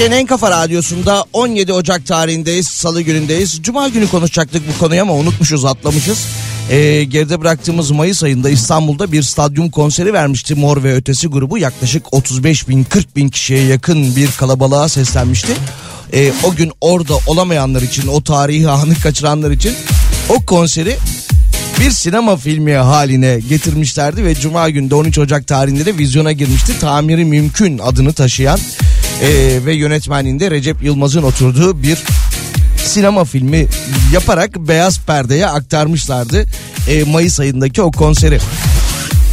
Türkiye'nin en kafa radyosunda 17 Ocak tarihindeyiz. Salı günündeyiz. Cuma günü konuşacaktık bu konuyu ama unutmuşuz atlamışız. Ee, geride bıraktığımız Mayıs ayında İstanbul'da bir stadyum konseri vermişti Mor ve Ötesi grubu. Yaklaşık 35 bin 40 bin kişiye yakın bir kalabalığa seslenmişti. Ee, o gün orada olamayanlar için o tarihi anı kaçıranlar için o konseri bir sinema filmi haline getirmişlerdi ve Cuma günü 13 Ocak tarihinde de vizyona girmişti. Tamiri Mümkün adını taşıyan e, ve yönetmenliğinde Recep Yılmaz'ın oturduğu bir sinema filmi yaparak beyaz perdeye aktarmışlardı e, Mayıs ayındaki o konseri.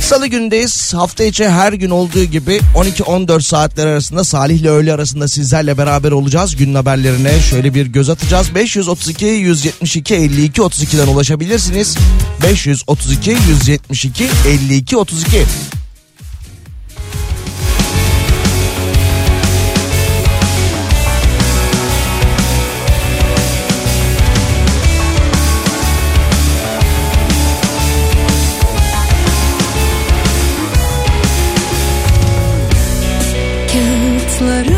Salı gündeyiz. Hafta içi her gün olduğu gibi 12-14 saatler arasında Salih ile öğle arasında sizlerle beraber olacağız. Günün haberlerine şöyle bir göz atacağız. 532 172 52 32'den ulaşabilirsiniz. 532 172 52 32. Kağıtlara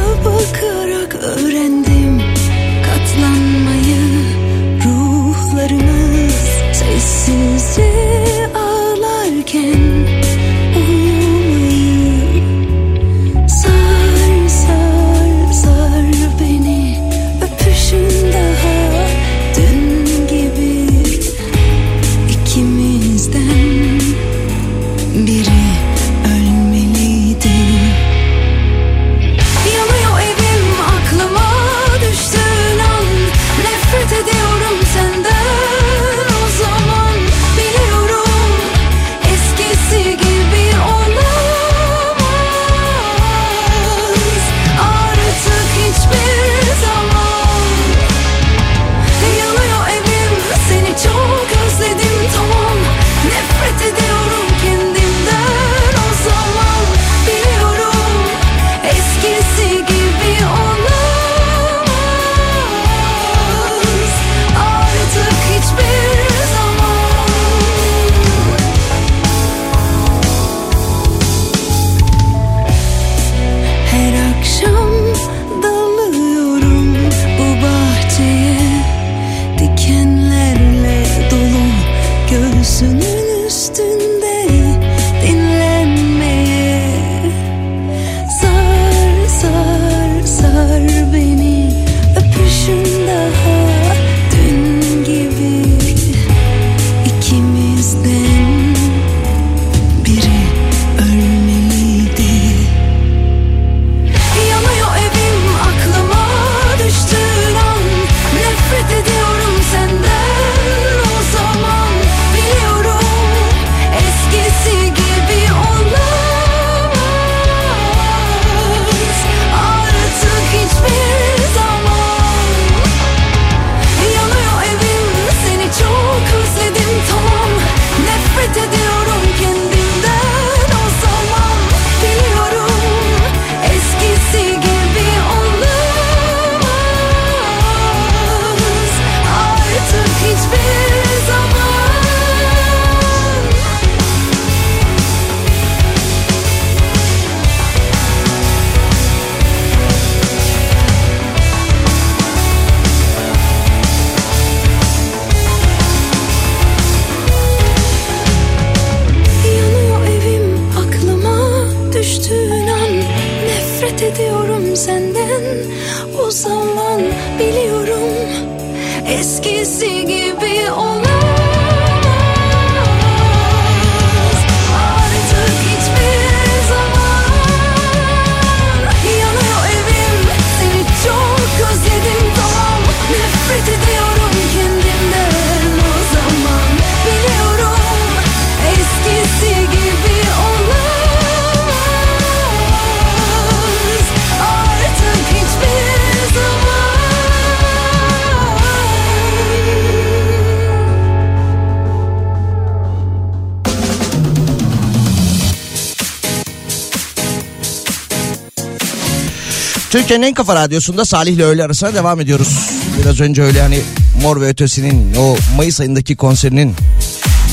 Türkiye'nin en kafa radyosunda Salih ile öğle arasına devam ediyoruz. Biraz önce öyle hani Mor ve Ötesi'nin o Mayıs ayındaki konserinin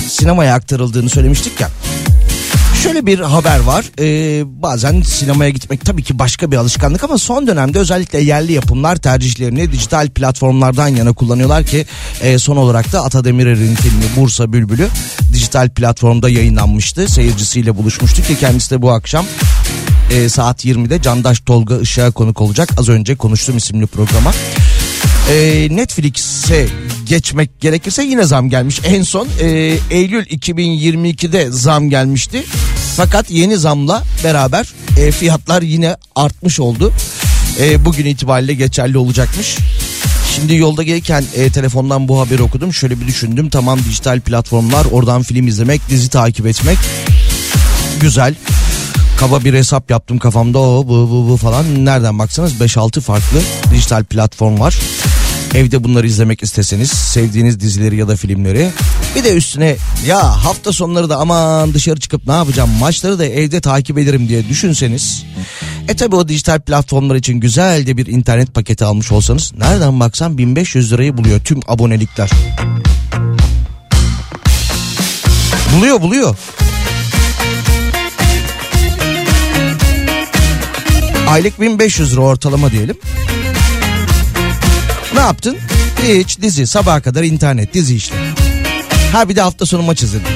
sinemaya aktarıldığını söylemiştik ya. Şöyle bir haber var. Ee, bazen sinemaya gitmek tabii ki başka bir alışkanlık ama son dönemde özellikle yerli yapımlar tercihlerini dijital platformlardan yana kullanıyorlar ki e, son olarak da Ata Demirer'in filmi Bursa Bülbülü dijital platformda yayınlanmıştı. Seyircisiyle buluşmuştuk ki kendisi de bu akşam e, saat 20'de Candaş Tolga Işık'a konuk olacak. Az önce konuştum isimli programa. E, Netflix'e geçmek gerekirse yine zam gelmiş. En son e, Eylül 2022'de zam gelmişti. Fakat yeni zamla beraber e, fiyatlar yine artmış oldu. E, bugün itibariyle geçerli olacakmış. Şimdi yolda gelirken e, telefondan bu haberi okudum. Şöyle bir düşündüm. Tamam dijital platformlar oradan film izlemek, dizi takip etmek güzel. Kaba bir hesap yaptım kafamda o bu bu bu falan. Nereden baksanız 5-6 farklı dijital platform var. Evde bunları izlemek isteseniz sevdiğiniz dizileri ya da filmleri bir de üstüne ya hafta sonları da aman dışarı çıkıp ne yapacağım maçları da evde takip ederim diye düşünseniz e tabi o dijital platformlar için güzel de bir internet paketi almış olsanız nereden baksan 1500 lirayı buluyor tüm abonelikler. Buluyor buluyor. Aylık 1500 lira ortalama diyelim. Ne yaptın? Hiç dizi sabaha kadar internet dizi işte. Ha bir de hafta sonu maç izledin.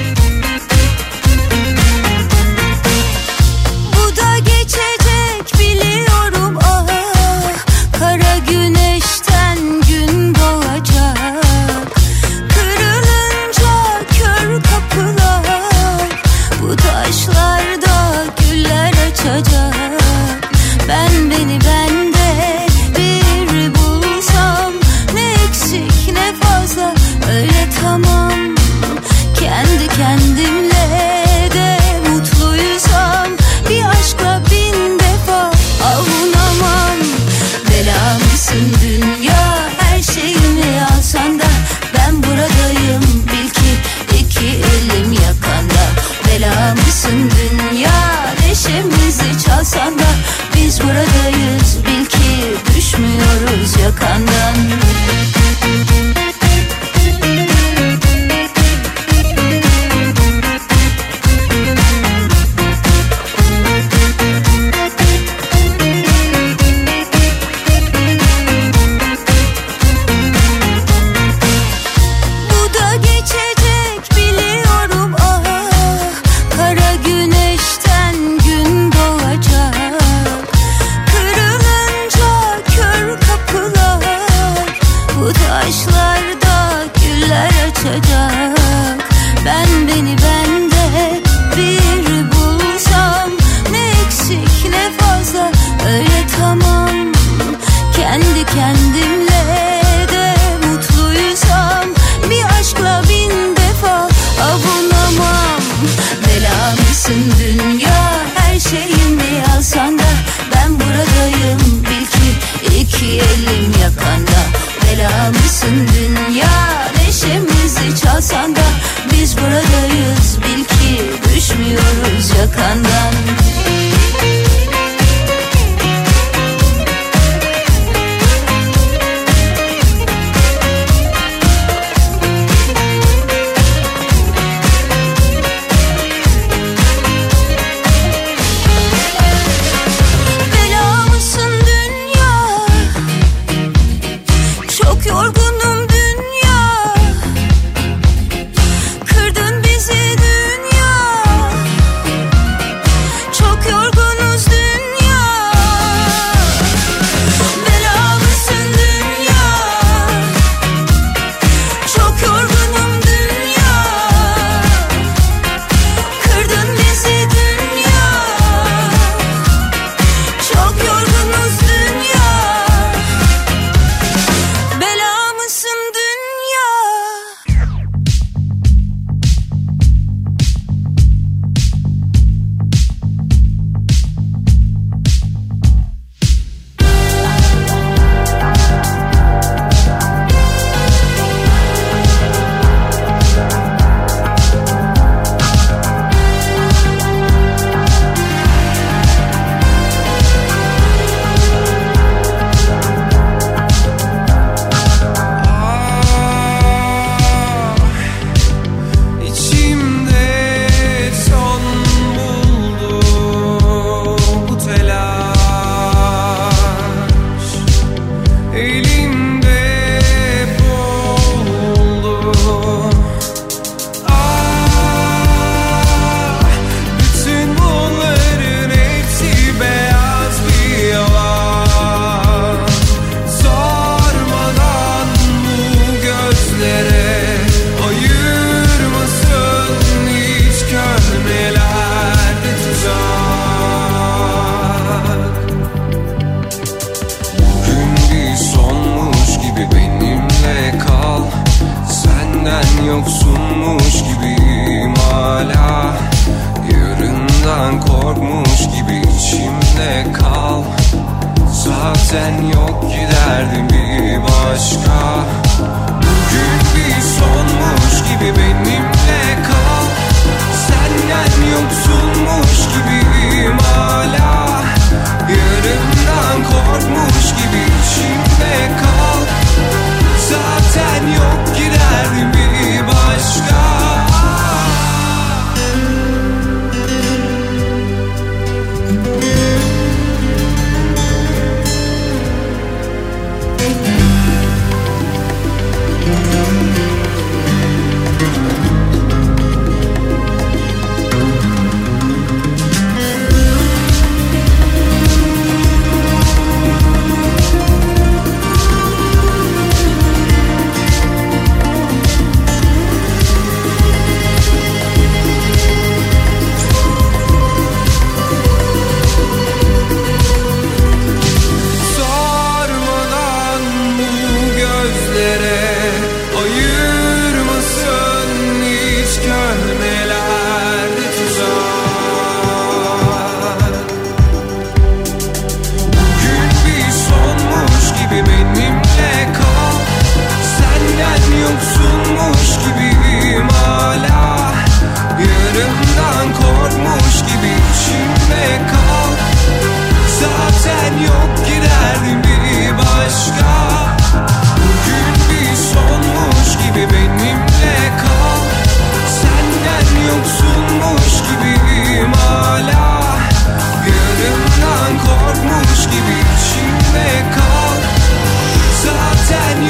Korkmuş gibi içimde kal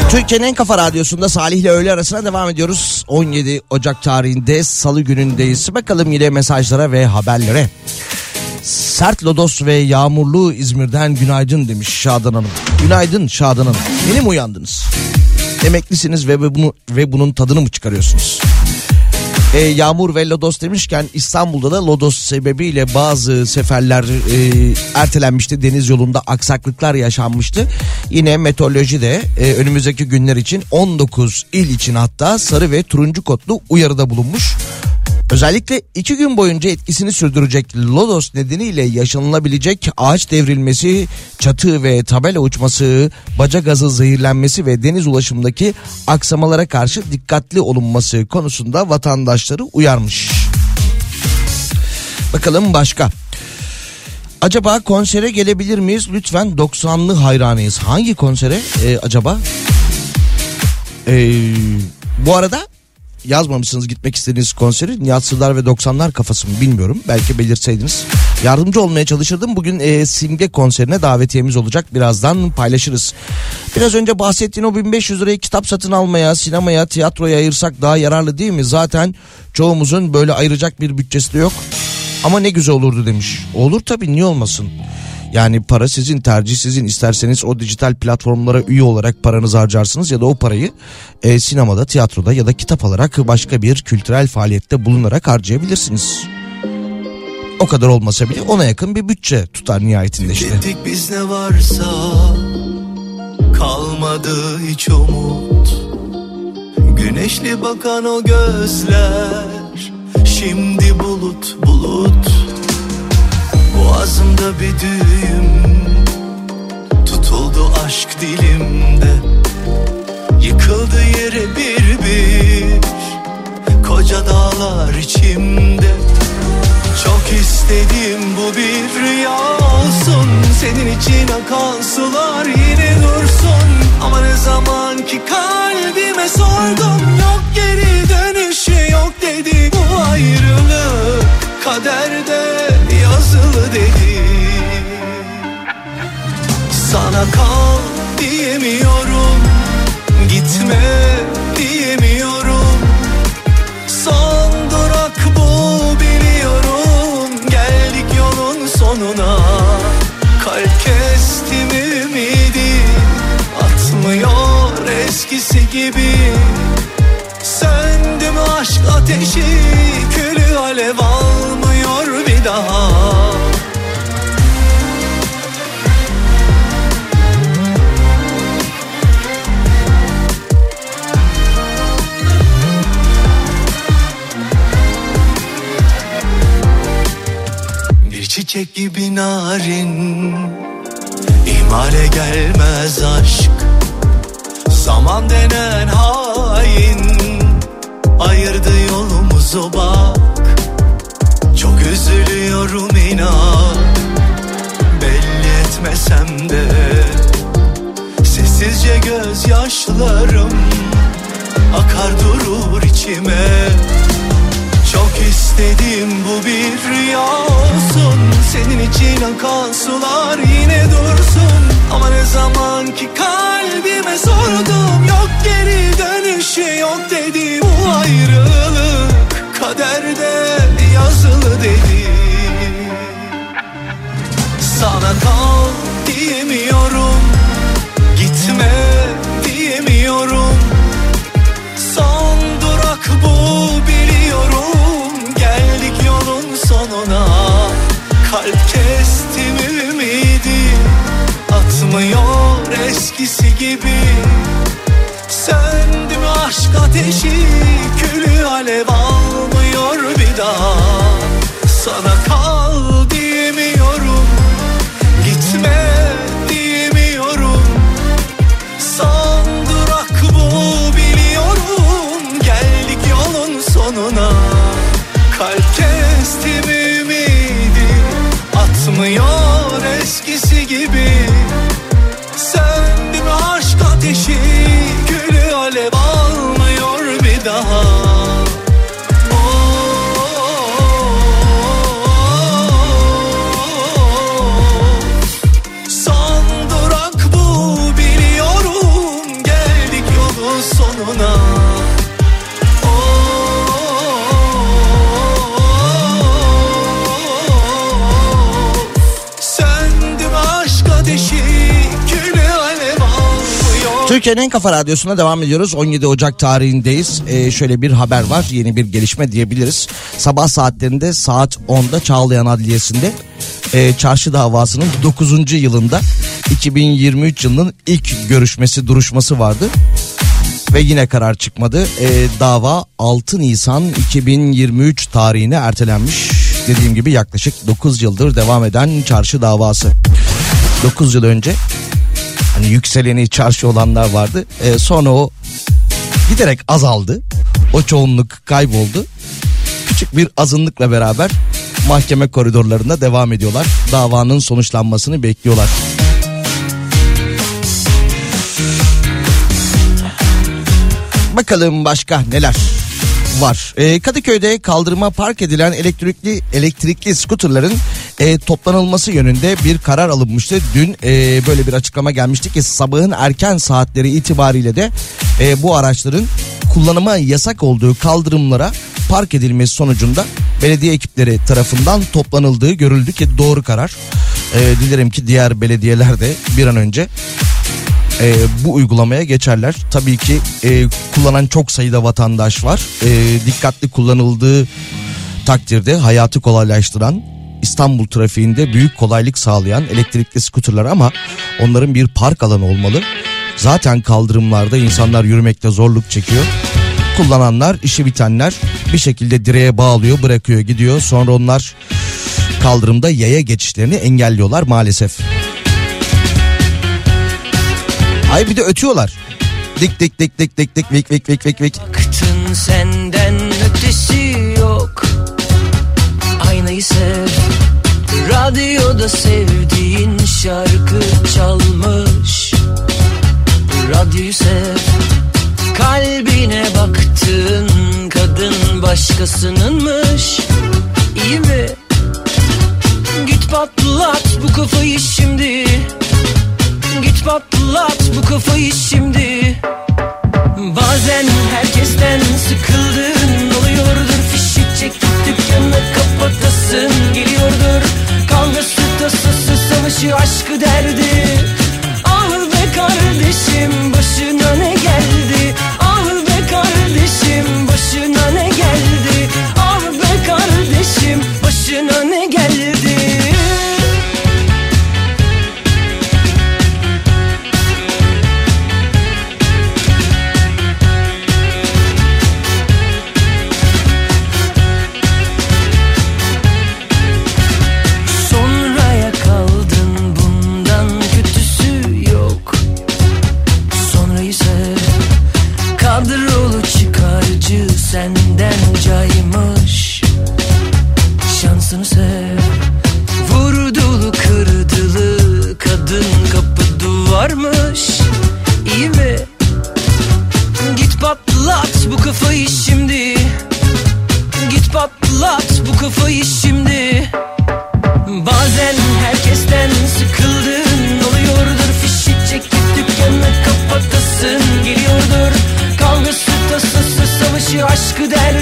Türkiye'nin en kafa radyosunda Salih ile öğle arasına devam ediyoruz. 17 Ocak tarihinde salı günündeyiz. Bakalım yine mesajlara ve haberlere. Sert lodos ve yağmurlu İzmir'den günaydın demiş Şadan Hanım. Günaydın Şadan Hanım. Yeni mi uyandınız? Emeklisiniz ve bunu ve bunun tadını mı çıkarıyorsunuz? E, yağmur ve lodos demişken İstanbul'da da lodos sebebiyle bazı seferler e, ertelenmişti. Deniz yolunda aksaklıklar yaşanmıştı. Yine meteoroloji de e, önümüzdeki günler için 19 il için hatta sarı ve turuncu kodlu uyarıda bulunmuş. Özellikle iki gün boyunca etkisini sürdürecek lodos nedeniyle yaşanılabilecek ağaç devrilmesi, çatı ve tabela uçması, baca gazı zehirlenmesi ve deniz ulaşımındaki aksamalara karşı dikkatli olunması konusunda vatandaşları uyarmış. Bakalım başka. Acaba konsere gelebilir miyiz? Lütfen 90'lı hayranıyız. Hangi konsere e, acaba? E, bu arada yazmamışsınız gitmek istediğiniz konseri. Nihat Sırdar ve 90'lar kafası mı bilmiyorum. Belki belirtseydiniz. Yardımcı olmaya çalışırdım. Bugün e, Simge konserine davetiyemiz olacak. Birazdan paylaşırız. Biraz önce bahsettiğin o 1500 lirayı kitap satın almaya, sinemaya, tiyatroya ayırsak daha yararlı değil mi? Zaten çoğumuzun böyle ayıracak bir bütçesi de yok. Ama ne güzel olurdu demiş. Olur tabii niye olmasın? Yani para sizin tercih sizin isterseniz o dijital platformlara üye olarak paranızı harcarsınız ya da o parayı e, sinemada, tiyatroda ya da kitap alarak başka bir kültürel faaliyette bulunarak harcayabilirsiniz. O kadar olmasa bile ona yakın bir bütçe tutar nihayetinde işte. Tükettik biz ne varsa Kalmadı hiç umut Güneşli bakan o gözler Şimdi bulut bulut Boğazımda bir düğüm Tutuldu aşk dilimde. Yıkıldı yere bir bir Koca dağlar içimde. Çok istedim bu bir rüya olsun Senin için akan sular yine dursun. Ama ne zaman ki kalbime sordum Yok geri dönüşü yok dedi Bu ayrılık kaderde yazılı dedi. Sana kal diyemiyorum Gitme diyemiyorum. Son durak bu biliyorum Geldik yolun sonuna. Kalp kestim ümidi Atmıyor eskisi gibi. Söndü mü aşk ateşi Külü alev almıyor bir daha. Bir çiçek gibi narin İmale gelmez aşk. Zaman denen hain Ayırdı yolumuzu bak. Çok üzülüyorum inan. Belli etmesem de Sessizce gözyaşlarım Akar durur içime. Çok istedim bu bir rüya olsun. Senin için akan sular yine dursun Ama ne zaman ki kalbime sordum Yok geri dönüşü yok dedi Bu ayrılık. Kaderde yazılı dedi. Sana kal diyemiyorum Gitme Eskisi gibi Söndü mü aşk ateşi Külü alev almıyor bir daha. Sana Türkiye'nin en kafa radyosuna devam ediyoruz. 17 Ocak tarihindeyiz. Ee, şöyle bir haber var. Yeni bir gelişme diyebiliriz. Sabah saatlerinde saat 10'da Çağlayan Adliyesi'nde e, çarşı davasının 9. yılında 2023 yılının ilk görüşmesi duruşması vardı. Ve yine karar çıkmadı. E, dava 6 Nisan 2023 tarihine ertelenmiş. Dediğim gibi yaklaşık 9 yıldır devam eden çarşı davası. 9 yıl önce hani yükseleni çarşı olanlar vardı. Ee, sonra o giderek azaldı. O çoğunluk kayboldu. Küçük bir azınlıkla beraber mahkeme koridorlarında devam ediyorlar. Davanın sonuçlanmasını bekliyorlar. Bakalım başka neler var. Ee, Kadıköy'de kaldırıma park edilen elektrikli elektrikli skuterların e, toplanılması yönünde bir karar alınmıştı. Dün e, böyle bir açıklama gelmişti ki sabahın erken saatleri itibariyle de e, bu araçların kullanıma yasak olduğu kaldırımlara park edilmesi sonucunda belediye ekipleri tarafından toplanıldığı görüldü ki doğru karar. E, dilerim ki diğer belediyeler de bir an önce e, bu uygulamaya geçerler. Tabii ki e, kullanan çok sayıda vatandaş var. E, dikkatli kullanıldığı takdirde hayatı kolaylaştıran İstanbul trafiğinde büyük kolaylık sağlayan elektrikli skuterler ama onların bir park alanı olmalı. Zaten kaldırımlarda insanlar yürümekte zorluk çekiyor. Kullananlar, işi bitenler bir şekilde direğe bağlıyor, bırakıyor, gidiyor. Sonra onlar kaldırımda yaya geçişlerini engelliyorlar maalesef. Ay bir de ötüyorlar. Dik dik dik dik dik dik vik vik vik vik vik. Baktın senden ötesi Sev Radyoda sevdiğin şarkı çalmış. Radyoyu sev Kalbine baktın kadın başkasınınmış. İyi mi? Git patlat bu kafayı şimdi. Git patlat bu kafayı şimdi. Bazen herkesten sıkıldın dükkanı kapatasın geliyordur. Kavgası tasası savaşı aşkı derdi. Ah be kardeşim başına ne patlat bu kafayı şimdi. Git patlat bu kafayı şimdi. Bazen herkesten sıkıldın Oluyordur fişi çekip dükkanı kapatasın. Geliyordur kavgası tasası savaşı aşkı der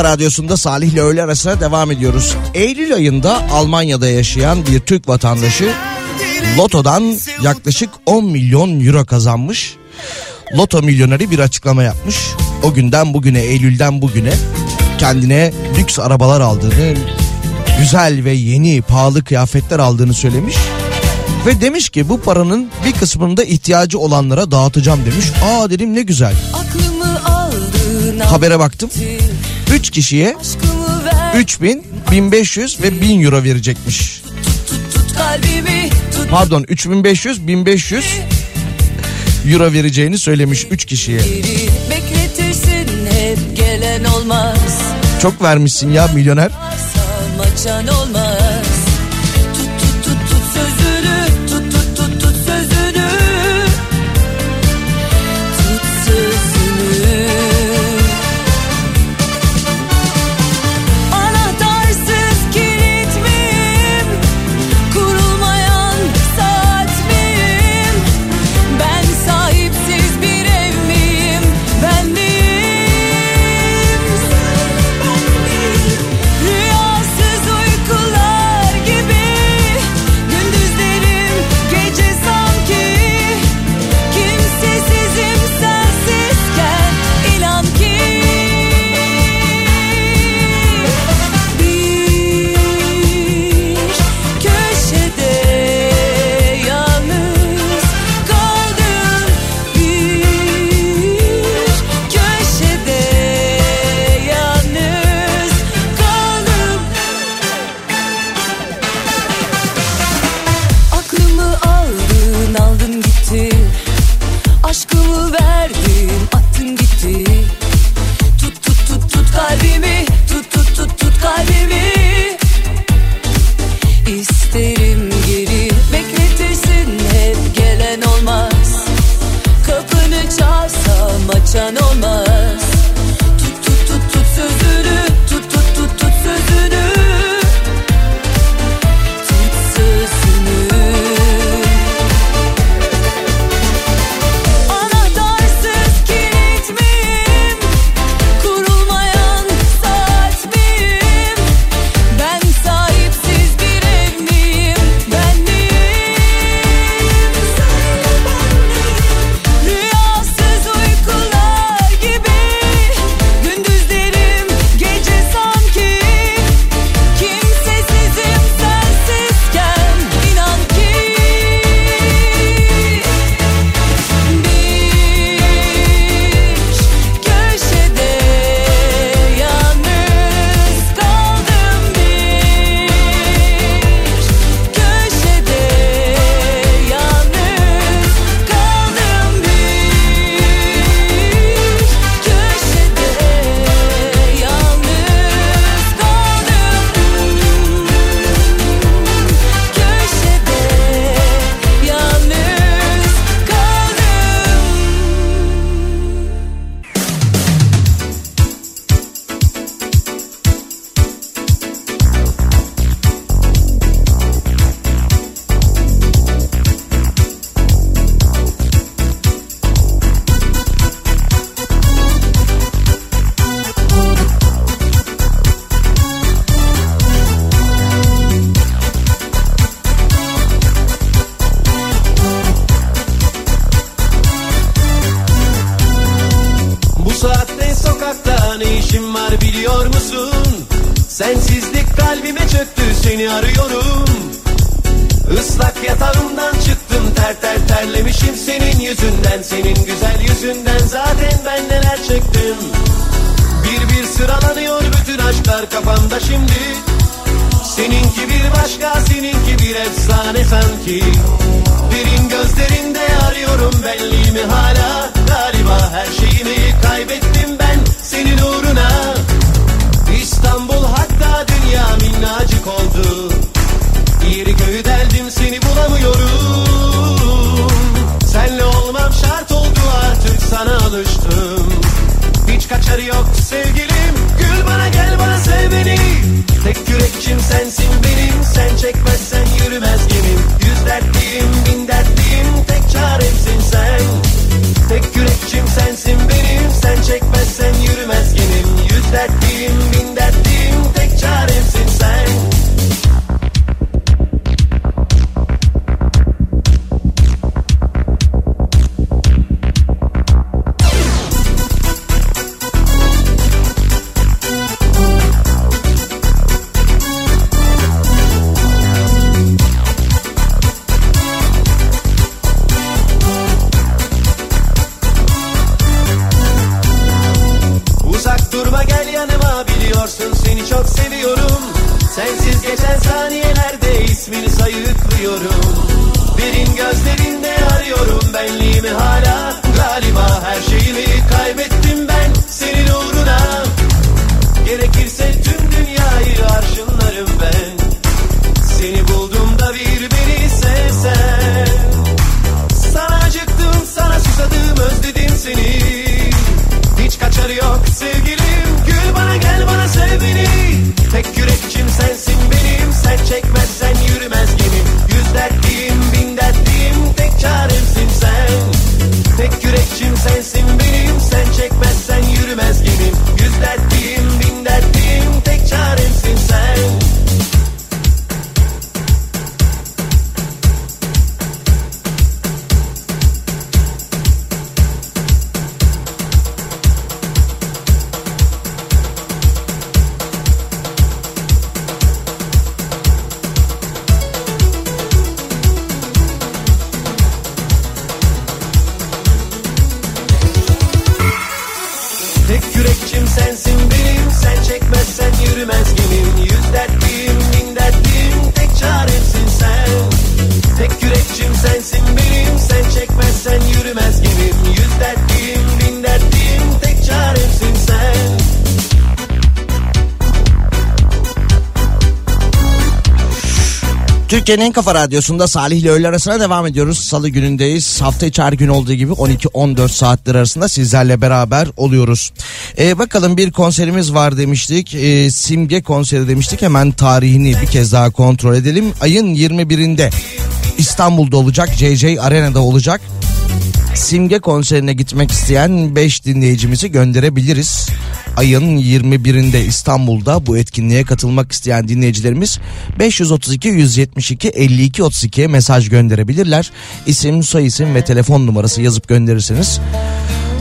kafa radyosunda Salih ile öğle arasına devam ediyoruz. Eylül ayında Almanya'da yaşayan bir Türk vatandaşı Loto'dan yaklaşık 10 milyon euro kazanmış. Loto milyoneri bir açıklama yapmış. O günden bugüne, Eylül'den bugüne kendine lüks arabalar aldığını, güzel ve yeni pahalı kıyafetler aldığını söylemiş. Ve demiş ki bu paranın bir kısmını da ihtiyacı olanlara dağıtacağım demiş. Aa dedim ne güzel. Habere baktım. 3 kişiye Aşkımı ver 3000, 1500 ve 1000 euro verecekmiş. Pardon 3500, 1500 euro vereceğini söylemiş 3 kişiye. Çok vermişsin ya milyoner. Asam açan olmaz Sensizlik kalbime çöktü seni arıyorum. Islak yatağımdan çıktım ter ter terlemişim senin yüzünden. Senin güzel yüzünden zaten ben neler çektim. Bir bir sıralanıyor bütün aşklar kafamda şimdi. Seninki bir başka seninki bir efsane sanki. Derin gözlerinde arıyorum benliğimi hala? Galiba her şeyimi kaybettim ben senin uğruna dünya minnacık oldu. İri köyü deldim seni bulamıyorum. Senle olmam şart oldu artık sana alıştım. Hiç kaçarı yok sevgilim. Gül bana gel bana sev beni. Tek yürekçim sensin benim. Sen çekmezsen yürümez gemim. Yüz dertliyim bin dertliyim. Tek çaremsin sen. Tek yürekçim sensin benim. Sen çekmezsen yürümez gemim. Yüz dertliyim bin dertliyim. Türkiye'nin en kafa radyosunda Salih ile öğle arasına devam ediyoruz. Salı günündeyiz. Hafta içi her gün olduğu gibi 12-14 saatler arasında sizlerle beraber oluyoruz. Ee, bakalım bir konserimiz var demiştik. Ee, Simge konseri demiştik. Hemen tarihini bir kez daha kontrol edelim. Ayın 21'inde İstanbul'da olacak. JJ Arena'da olacak. Simge konserine gitmek isteyen 5 dinleyicimizi gönderebiliriz. Ayın 21'inde İstanbul'da bu etkinliğe katılmak isteyen dinleyicilerimiz 532 172 52 32'ye mesaj gönderebilirler. İsim, soyisim ve telefon numarası yazıp gönderirseniz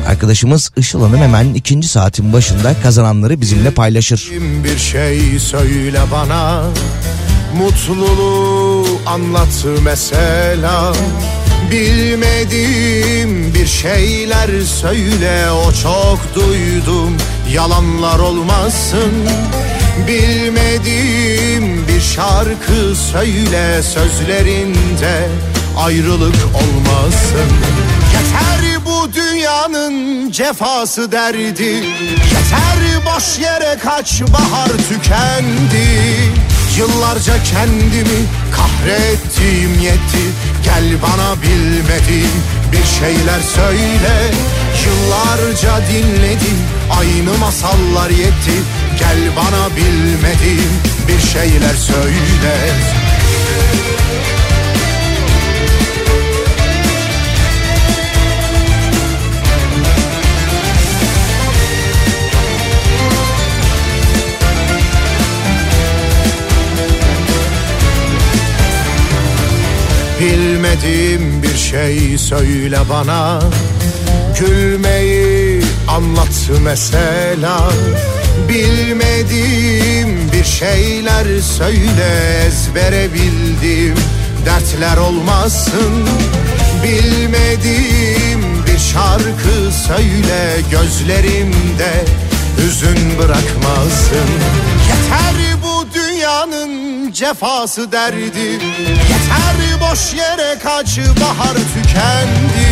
arkadaşımız Işıl Hanım hemen ikinci saatin başında kazananları bizimle paylaşır. Bir şey söyle bana Mutluluğu anlat mesela Bilmediğim bir şeyler söyle O çok duydum. Yalanlar olmasın. Bilmediğim bir şarkı söyle Sözlerinde ayrılık olmasın. Yeter bu dünyanın cefası derdi. Yeter boş yere kaç bahar tükendi Yıllarca kendimi kahrettiğim yetti Gel bana bilmediğim bir şeyler söyle. Yıllarca dinledim aynı masallar yetti. Gel bana bilmediğim bir şeyler söyle Bilmediğim bir şey söyle bana. Gülmeyi anlat mesela. Bilmediğim bir şeyler söyle Ezbere bildiğim dertler olmasın. Bilmediğim bir şarkı söyle Gözlerimde hüzün bırakmasın. Yeter bu dünyanın cefası derdi. Yeter boş yere kaç bahar tükendi.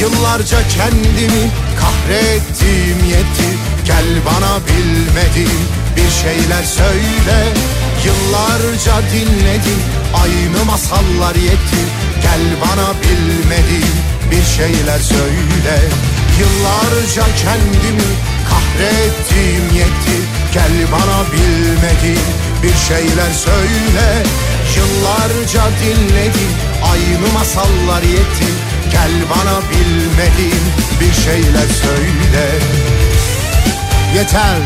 Yıllarca kendimi kahrettiğim yetti. Gel bana bilmediğim bir şeyler söyle. Yıllarca dinledim aynı masallar yetti. Gel bana bilmediğim bir şeyler söyle Yıllarca kendimi kahrettiğim yetti. Gel bana bilmediğim bir şeyler söyle. Yıllarca dinledim aynı masallar yetti. Gel bana bilmediğim bir şeyler söyle. Yeter,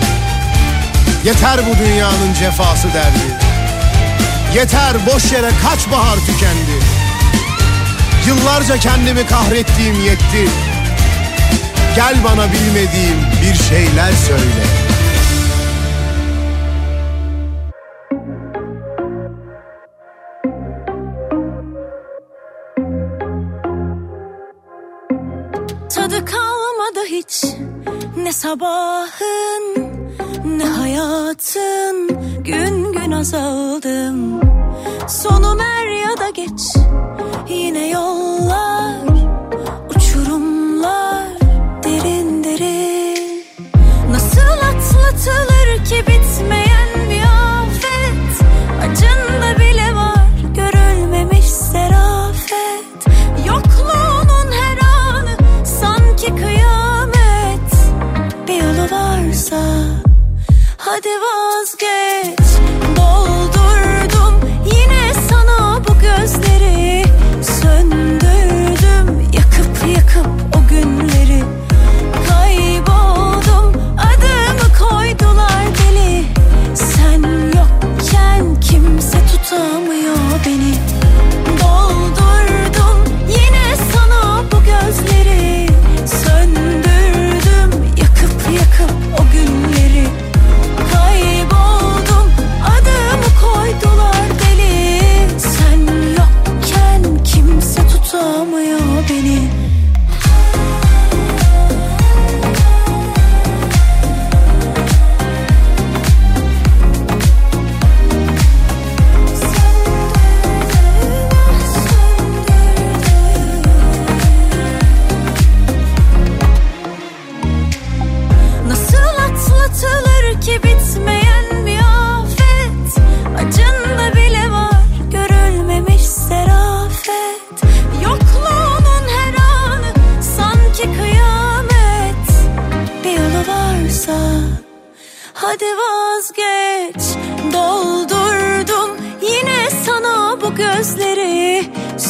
yeter bu dünyanın cefası derdi. Yeter boş yere kaç bahar tükendi. Yıllarca kendimi kahrettiğim yetti Gel bana bilmediğim bir şeyler söyle. Tadı kalmadı hiç. Ne sabahın ne hayatın. Gün gün azaldım. Sonum er ya da geç. Yine yollar Nasıl atlatılır ki bitmeyen bir afet. Acında bile var görülmemiş serafet. Yokluğunun her anı sanki kıyamet. Bir yolu varsa hadi vazgeç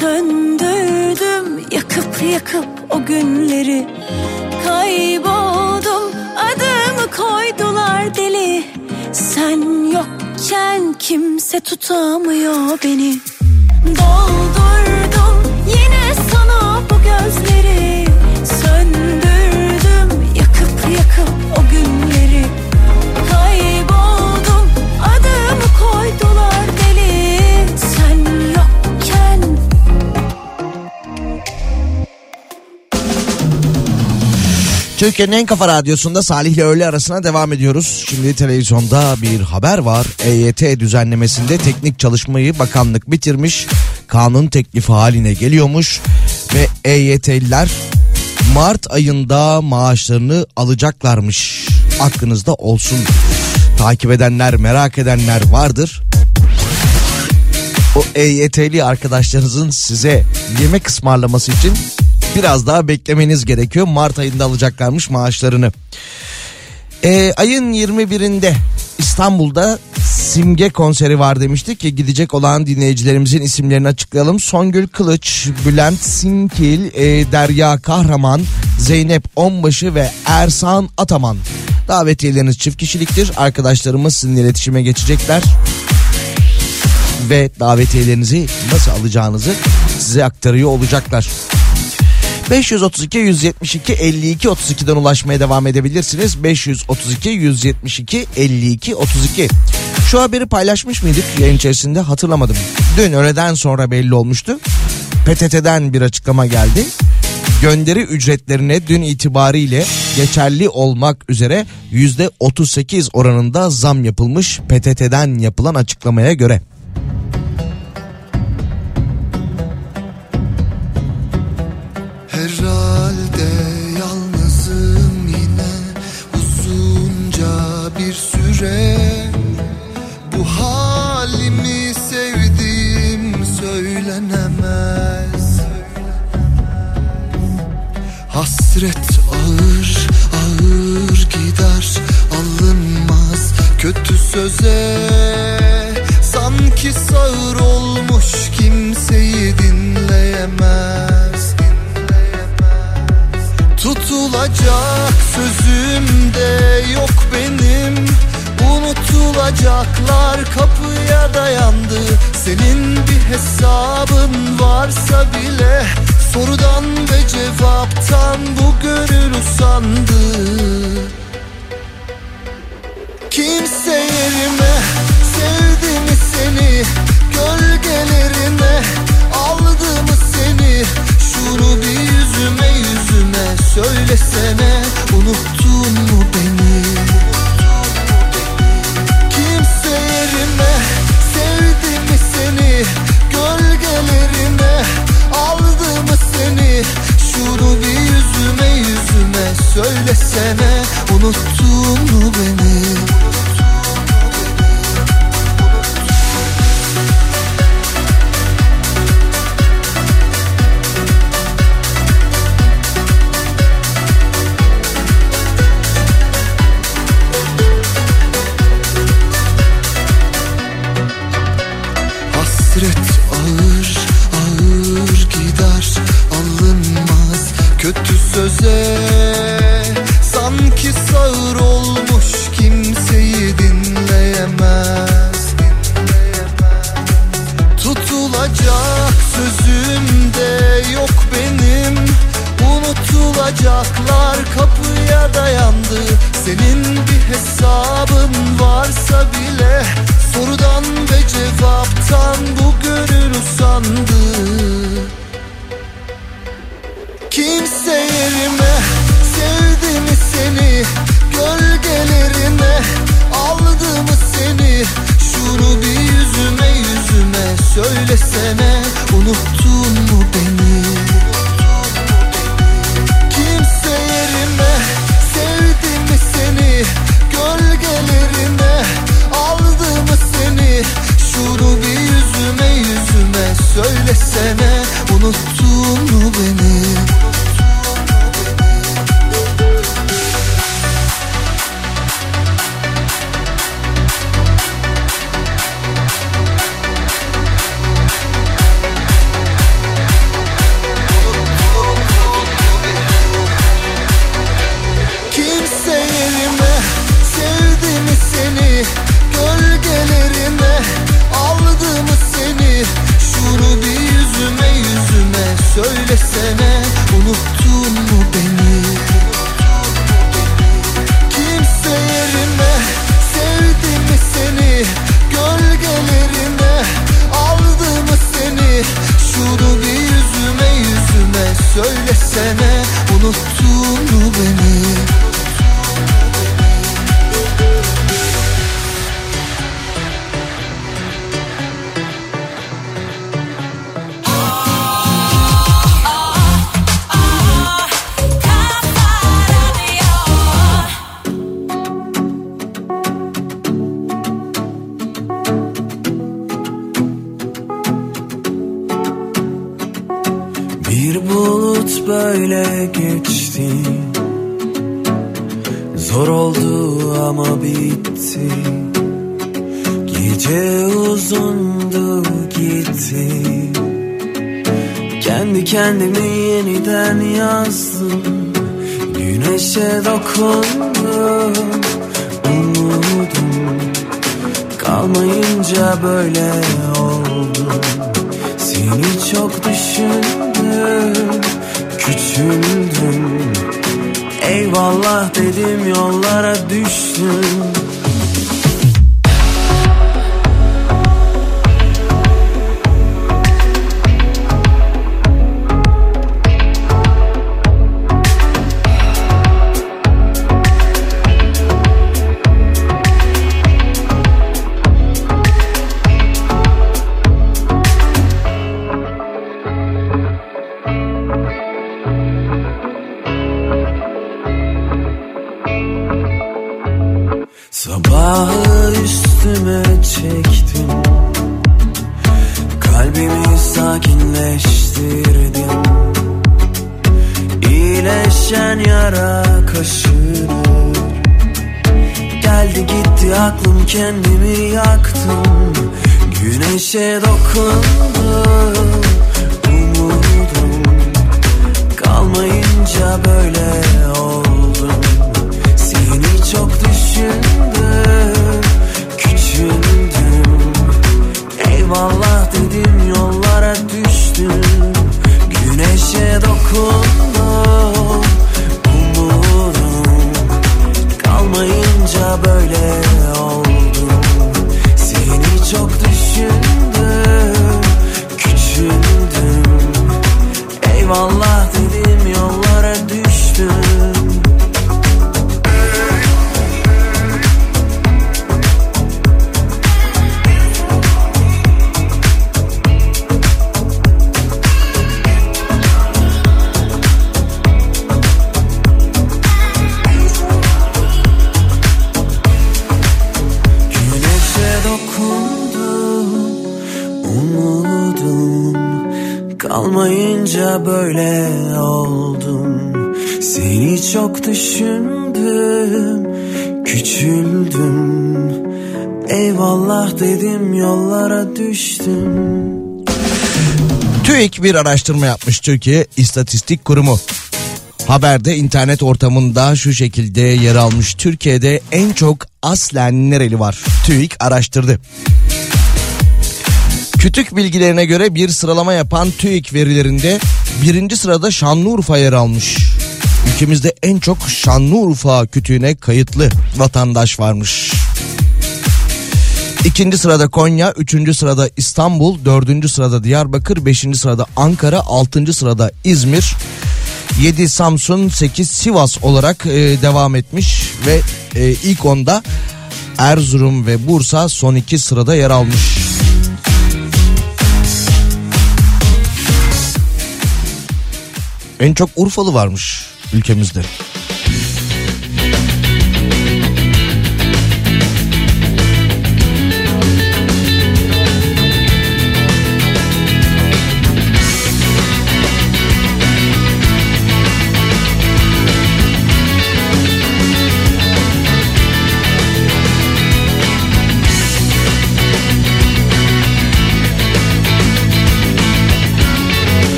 Söndürdüm yakıp yakıp o günleri. Kayboldum adımı koydular deli. Sen yokken kimse tutamıyor beni. Doldurdum yine sana bu gözleri Türkiye'nin en kafa radyosunda Salih ile öğle arasına devam ediyoruz. Şimdi televizyonda bir haber var. EYT düzenlemesinde teknik çalışmayı bakanlık bitirmiş. Kanun teklifi haline geliyormuş. Ve EYT'liler Mart ayında maaşlarını alacaklarmış. Aklınızda olsun. Takip edenler, merak edenler vardır. O EYT'li arkadaşlarınızın size yemek ısmarlaması için biraz daha beklemeniz gerekiyor. Mart ayında alacaklarmış maaşlarını. Ee, ayın 21'inde İstanbul'da Simge konseri var demiştik ki gidecek olan dinleyicilerimizin isimlerini açıklayalım. Songül Kılıç, Bülent Sinkil, e, Derya Kahraman, Zeynep Onbaşı ve Ersan Ataman. Davetiyeleriniz çift kişiliktir. Arkadaşlarımız sizinle iletişime geçecekler ve davetiyelerinizi nasıl alacağınızı size aktarıyor olacaklar. 532 172 52 32'den ulaşmaya devam edebilirsiniz. 532 172 52 32. Şu haberi paylaşmış mıydık yayın içerisinde hatırlamadım. Dün öğleden sonra belli olmuştu. PTT'den bir açıklama geldi. Gönderi ücretlerine dün itibariyle geçerli olmak üzere %38 oranında zam yapılmış PTT'den yapılan açıklamaya göre. Süre Bu halimi sevdiğim söylenemez. Hasret ağır ağır gider alınmaz. Kötü söze Sanki sağır olmuş kimseyi dinleyemez. Tutulacak sözüm de yok benim Unutulacaklar kapıya dayandı. Senin bir hesabın varsa bile Sorudan ve cevaptan bu gönül usandı. Kimse yerime sevdi mi seni? Gölgelerine aldı mı seni? Şunu bir yüzüme yüzüme söylesene Unuttun mu beni Gölgelerime sevdi mi seni? Gölgelerime aldı mı seni? Şunu bir yüzüme yüzüme söylesene. Unuttun mu beni? Gece uzundu gitti. Kendi kendimi yeniden yazdım. Güneşe dokundum Umudum. Kalmayınca böyle oldu. Seni çok düşündüm Küçüldüm. Eyvallah dedim yollara düştüm. bir araştırma yapmış Türkiye İstatistik Kurumu. Haberde internet ortamında şu şekilde yer almış. Türkiye'de en çok aslen nereli var? TÜİK araştırdı. Kütük bilgilerine göre bir sıralama yapan TÜİK verilerinde birinci sırada Şanlıurfa yer almış. Ülkemizde en çok Şanlıurfa kütüğüne kayıtlı vatandaş varmış. İkinci sırada Konya, üçüncü sırada İstanbul, dördüncü sırada Diyarbakır, beşinci sırada Ankara, altıncı sırada İzmir, 7 Samsun, 8 Sivas olarak e, devam etmiş ve e, ilk onda Erzurum ve Bursa son iki sırada yer almış. En çok Urfalı varmış ülkemizde.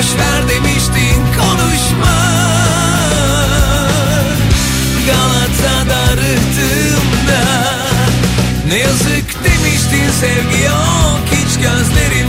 Boş ver demiştin konuşma. Galata'da rıhtımda Ne yazık demiştin sevgi yok hiç gözlerinde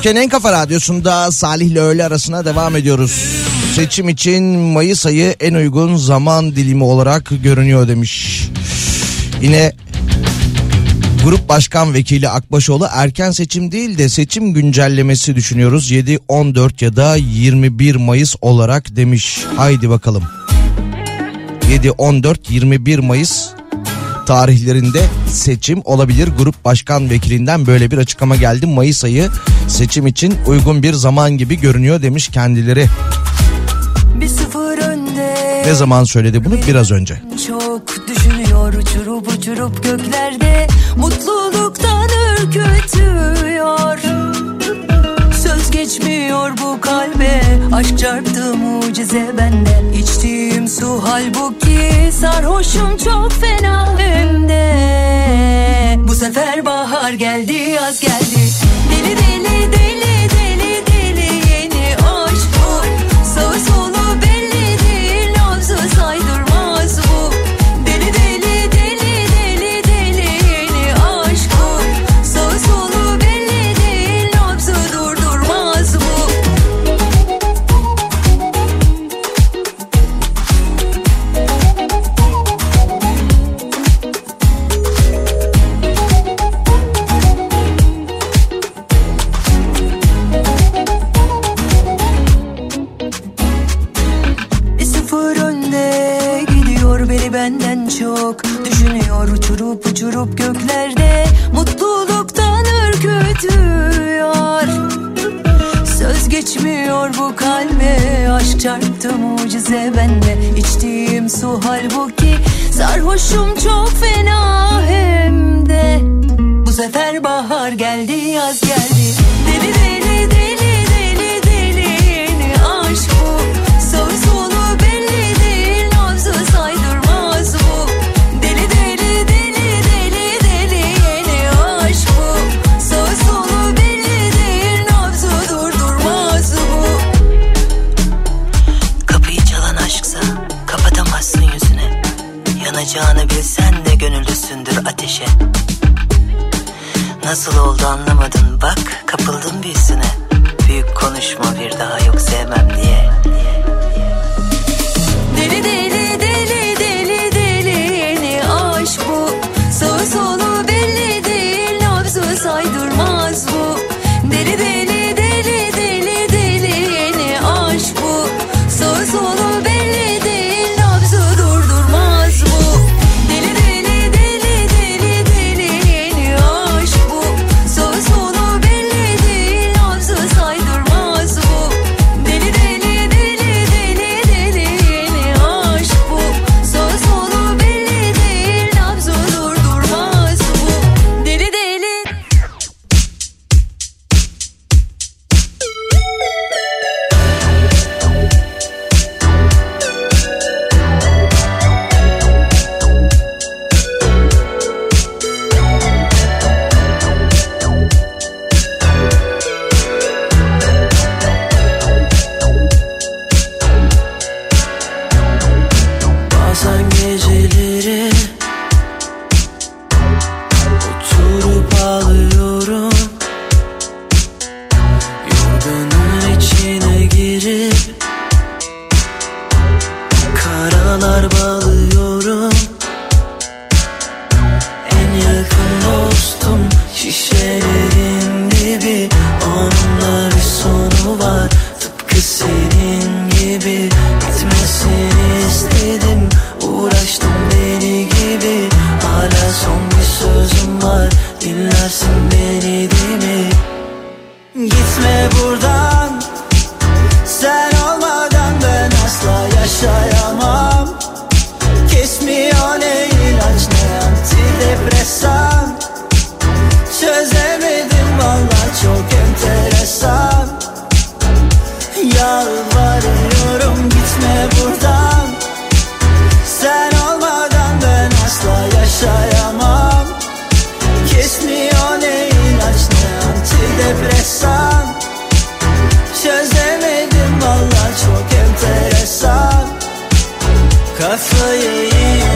Türkiye'nin en kafa radyosunda Salih ile öğle arasına devam ediyoruz. Seçim için Mayıs ayı en uygun zaman dilimi olarak görünüyor demiş. Yine Grup Başkan Vekili Akbaşoğlu erken seçim değil de seçim güncellemesi düşünüyoruz. 7, 14 ya da 21 Mayıs olarak demiş. Haydi bakalım. 7, 14, 21 Mayıs tarihlerinde seçim olabilir. Grup başkan vekilinden böyle bir açıklama geldi. Mayıs ayı seçim için uygun bir zaman gibi görünüyor demiş kendileri. Ne zaman söyledi bunu? Biraz önce. Çok düşünüyor uçurup uçurup göklerde mutluluktan ürkütüyor geçmiyor bu kalbe. Aşk çarptı mucize bende. İçtiğim su halbuki sarhoşum çok fena. Hem de Bu sefer bahar geldi yaz geldi. Deli deli deli. beni değil? Gitme buradan. Sen olmadan ben asla yaşayamam. Kesmiyor ne ilaç ne antidepresan. Çözemedim valla çok enteresan. depresan. Çözemedim valla çok enteresan. Kafayı yiyeyim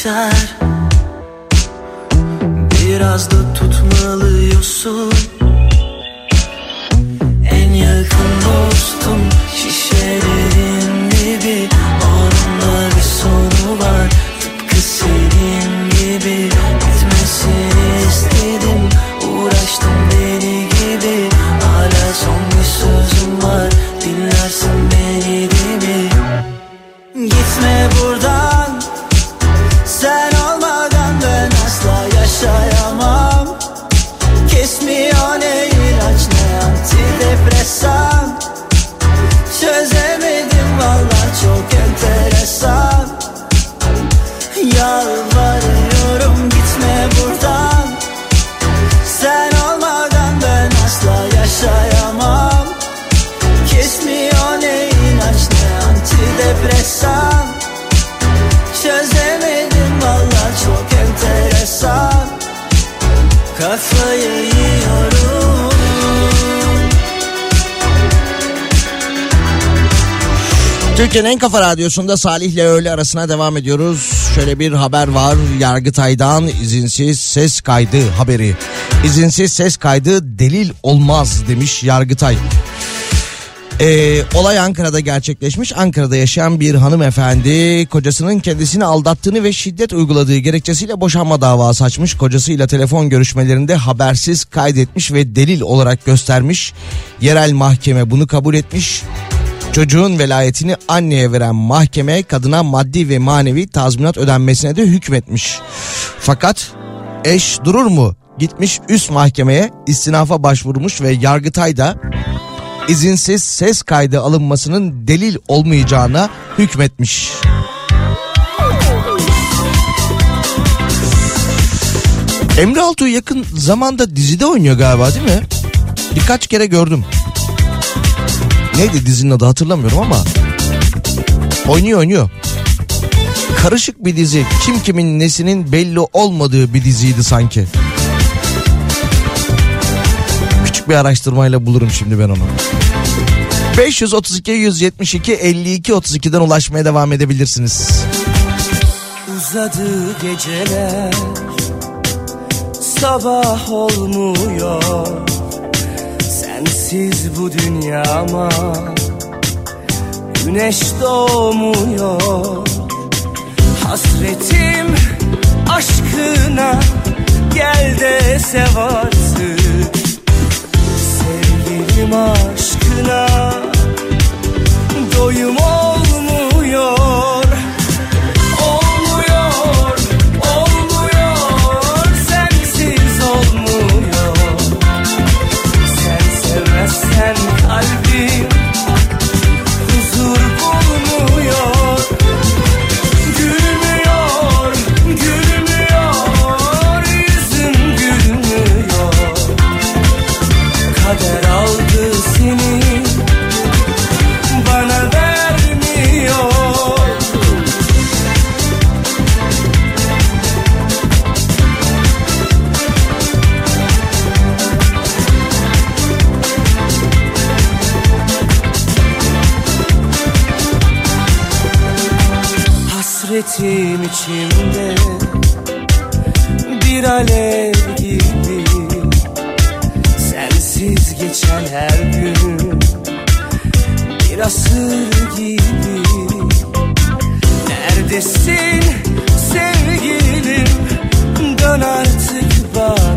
geçer. Biraz da tutmalıyorsun Kafayı yiyorum Türkiye'nin en kafa radyosunda Salih ile öğle arasına devam ediyoruz. Şöyle bir haber var. Yargıtay'dan izinsiz ses kaydı haberi. İzinsiz ses kaydı delil olmaz demiş Yargıtay. Ee, olay Ankara'da gerçekleşmiş. Ankara'da yaşayan bir hanımefendi kocasının kendisini aldattığını ve şiddet uyguladığı gerekçesiyle boşanma davası açmış. Kocasıyla telefon görüşmelerinde habersiz kaydetmiş ve delil olarak göstermiş. Yerel mahkeme bunu kabul etmiş. Çocuğun velayetini anneye veren mahkeme kadına maddi ve manevi tazminat ödenmesine de hükmetmiş. Fakat eş durur mu? Gitmiş üst mahkemeye istinafa başvurmuş ve Yargıtay'da izinsiz ses kaydı alınmasının delil olmayacağına hükmetmiş. Emre Altuğ yakın zamanda dizide oynuyor galiba değil mi? Birkaç kere gördüm. Neydi dizinin adı hatırlamıyorum ama oynuyor oynuyor. Karışık bir dizi. Kim kimin nesinin belli olmadığı bir diziydi sanki. Bir araştırmayla bulurum şimdi ben onu. 532 172 52 32'den ulaşmaya devam edebilirsiniz. Uzadı geceler Sabah olmuyor Sensiz bu dünyama Güneş doğmuyor Hasretim aşkına Gel de sev artık Aşkına Doyum olmuyor içimde bir alev gibi. Sensiz geçen her gün bir asır gibi. Neredesin sevgilim? Dön artık bana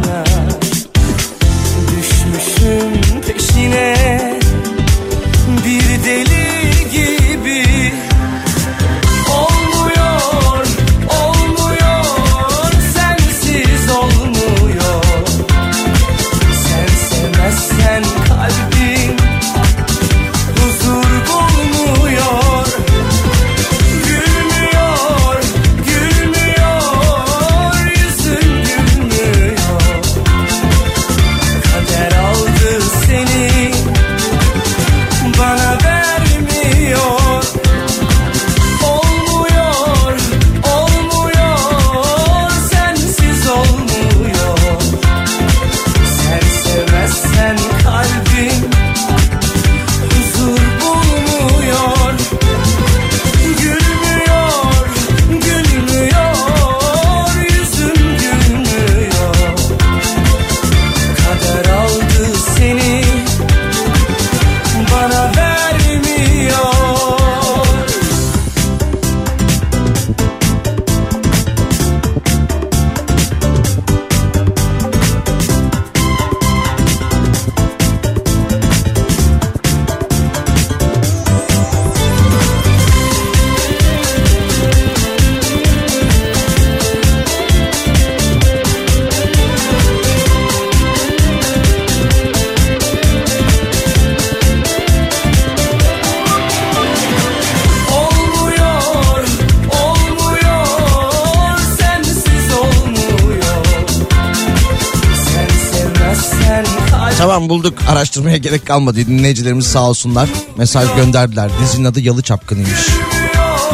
gerek kalmadı dinleyicilerimiz sağ olsunlar mesaj gönderdiler dizinin adı Yalı Çapkınıymış.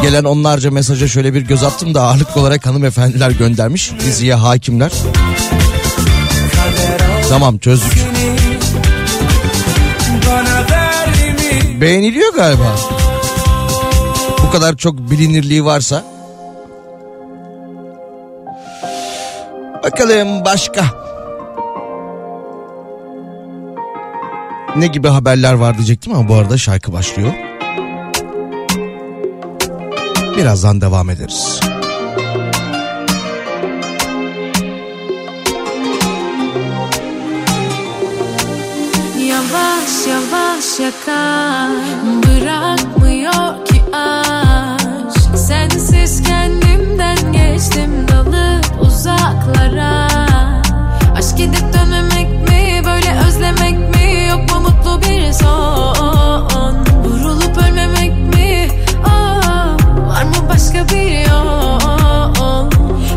Gelen onlarca mesaja şöyle bir göz attım da ağırlıklı olarak hanımefendiler göndermiş diziye hakimler. Tamam çözdük. Beğeniliyor galiba. Bu kadar çok bilinirliği varsa. Bakalım başka. Ne gibi haberler var diyecektim ama bu arada şarkı başlıyor. Birazdan devam ederiz. Yavaş yavaş yakar Bırakmıyor ki aşk Sensiz kendimden geçtim dalıp uzaklara Aşk gidip dönmemek mi böyle özlemek mi Yok mu mutlu bir son Vurulup ölmemek mi? Aa, Var mı başka bir yol?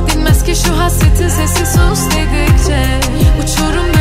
Dinmez ki şu hasretin sesi sus dedikçe. Uçurumdayım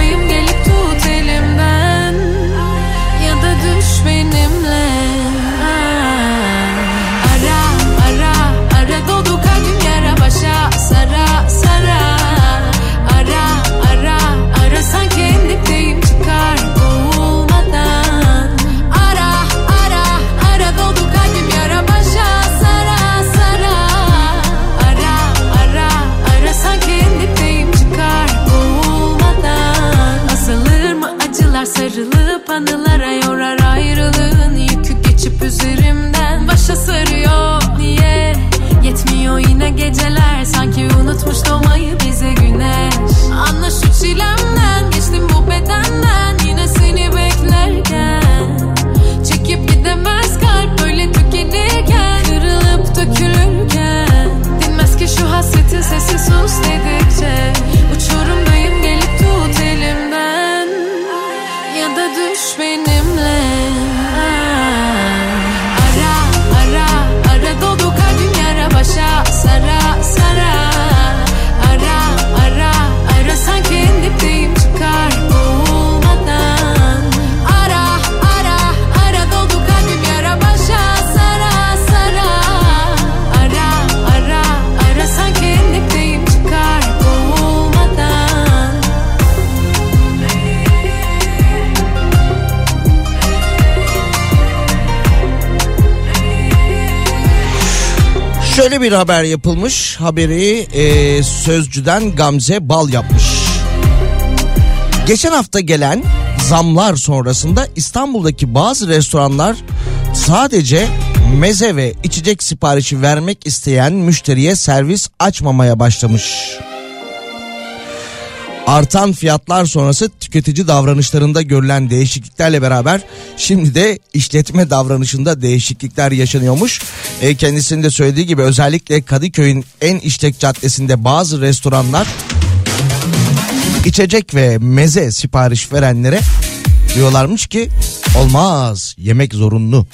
Şöyle bir haber yapılmış. Haberi e, Sözcü'den Gamze Bal yapmış. Geçen hafta gelen zamlar sonrasında İstanbul'daki bazı restoranlar sadece meze ve içecek siparişi vermek isteyen müşteriye servis açmamaya başlamış. Artan fiyatlar sonrası tüketici davranışlarında görülen değişikliklerle beraber şimdi de işletme davranışında değişiklikler yaşanıyormuş. E, kendisinin de söylediği gibi özellikle Kadıköy'ün en işlek caddesinde bazı restoranlar içecek ve meze sipariş verenlere diyorlarmış ki olmaz yemek zorunlu.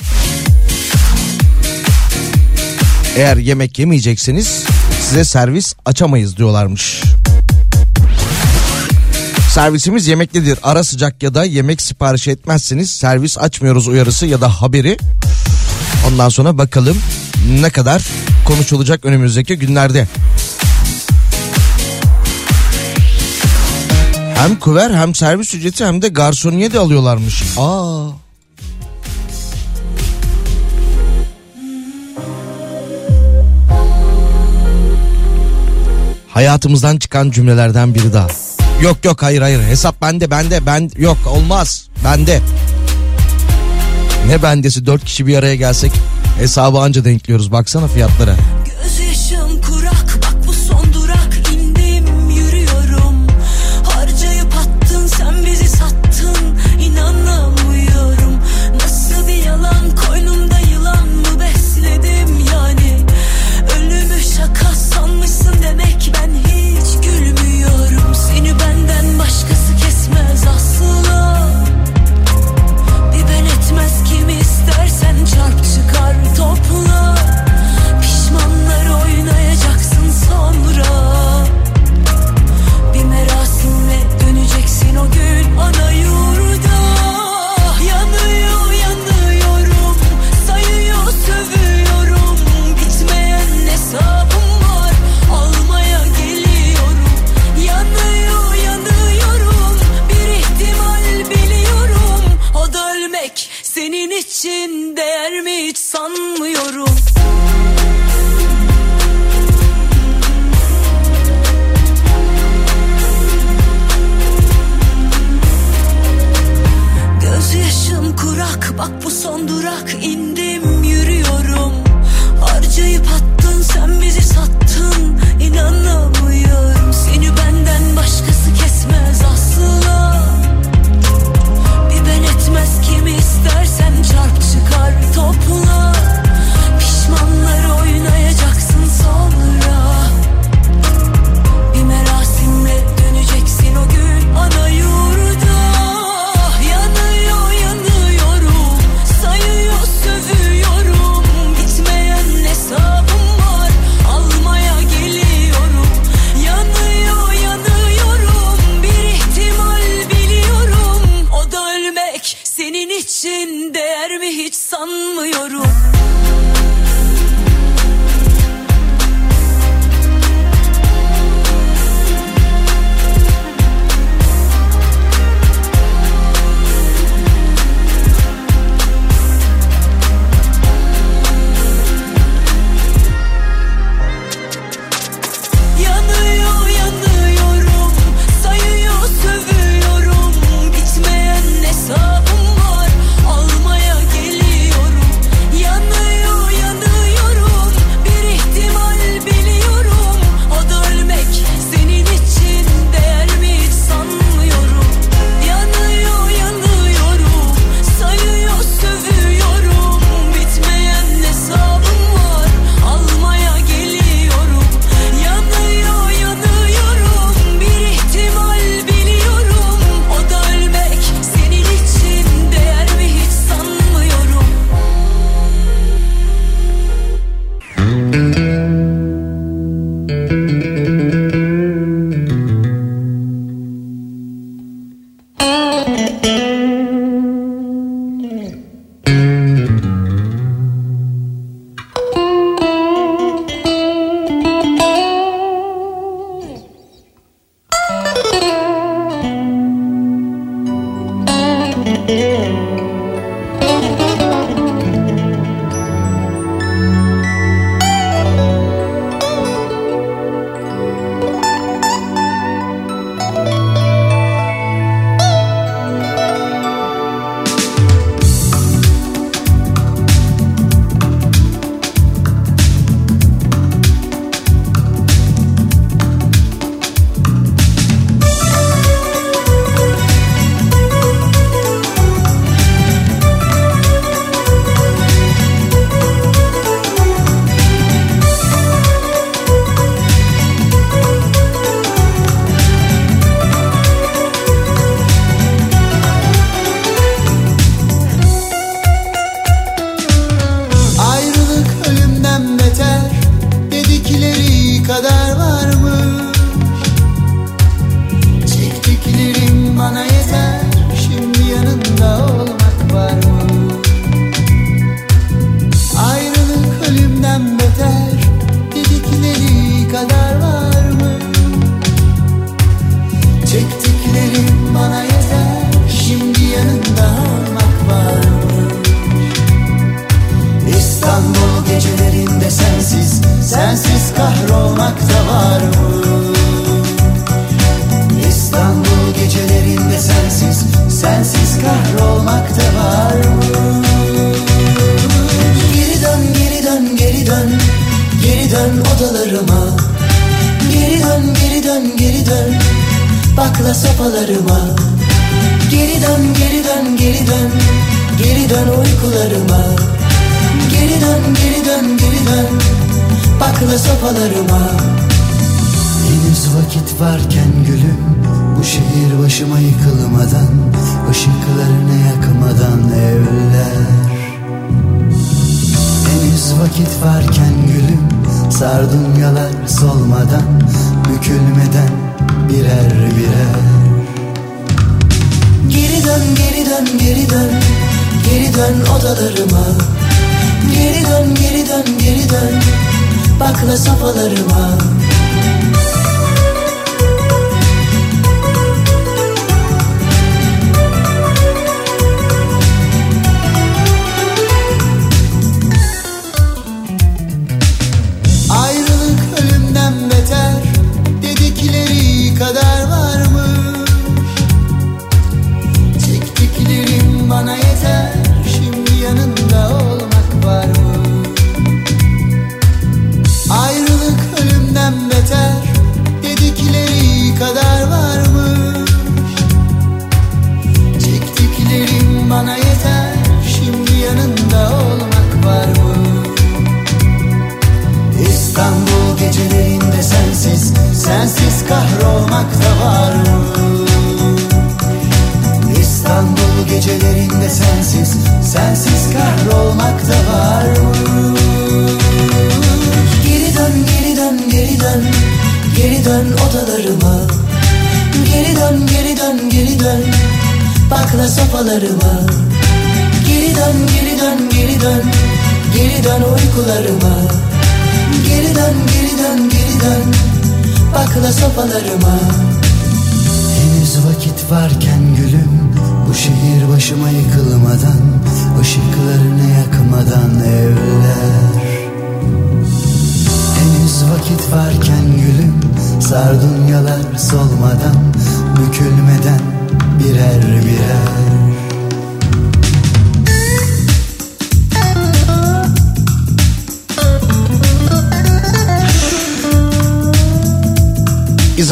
Eğer yemek yemeyecekseniz size servis açamayız diyorlarmış. Servisimiz yemeklidir. Ara sıcak ya da yemek sipariş etmezseniz servis açmıyoruz uyarısı ya da haberi. Ondan sonra bakalım ne kadar konuşulacak önümüzdeki günlerde. Hem kuver hem servis ücreti hem de garsoniye de alıyorlarmış. Aa. Hayatımızdan çıkan cümlelerden biri daha. Yok yok hayır hayır hesap bende bende ben yok olmaz bende. Ne bendesi dört kişi bir araya gelsek hesabı anca denkliyoruz baksana fiyatlara. Gözyaşım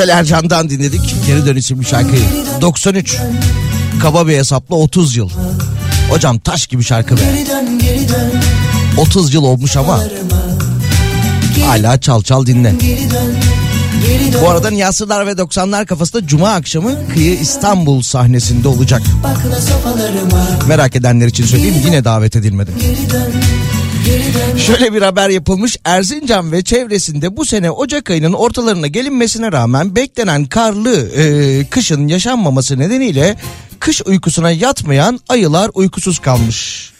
İzel Ercan'dan dinledik. Geri dön isimli şarkıyı. 93. Kaba bir hesapla 30 yıl. Hocam taş gibi şarkı be. Geri dön geri dön 30 yıl olmuş ama hala çal çal dinle. Bu arada Niyasırlar ve 90'lar kafasında Cuma akşamı Kıyı İstanbul sahnesinde olacak. Merak edenler için söyleyeyim yine davet dön geri dön Şöyle bir haber yapılmış Erzincan ve çevresinde bu sene Ocak ayının ortalarına gelinmesine rağmen beklenen karlı e, kışın yaşanmaması nedeniyle kış uykusuna yatmayan ayılar uykusuz kalmış.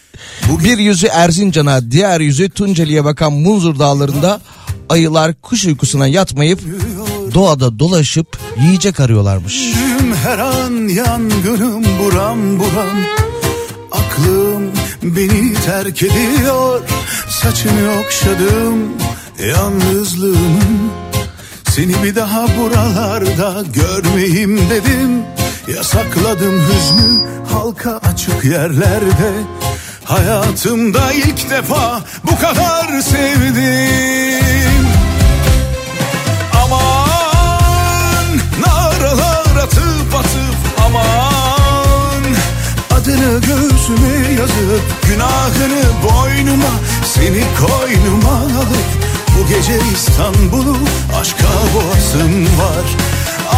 Bir yüzü Erzincan'a diğer yüzü Tunceli'ye bakan Munzur dağlarında ayılar kuş uykusuna yatmayıp doğada dolaşıp yiyecek arıyorlarmış. Her an yangınım buram buram Aklım beni terk ediyor. Saçını okşadım yalnızlığımın. Seni bir daha buralarda görmeyeyim dedim. Yasakladım hüznü halka açık yerlerde. Hayatımda ilk defa bu kadar sevdim. Aman naralar atıp atıp aman. Adını göğsüme yazıp günahını boynuma Seni koynuma alıp bu gece İstanbul'u aşka boğasım var.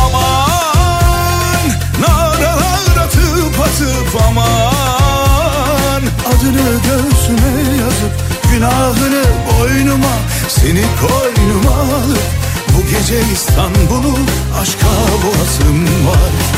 Aman naralar atıp atıp aman. Adını göğsüme yazıp günahını boynuma Seni koynuma alıp bu gece İstanbul'u aşka boğasım var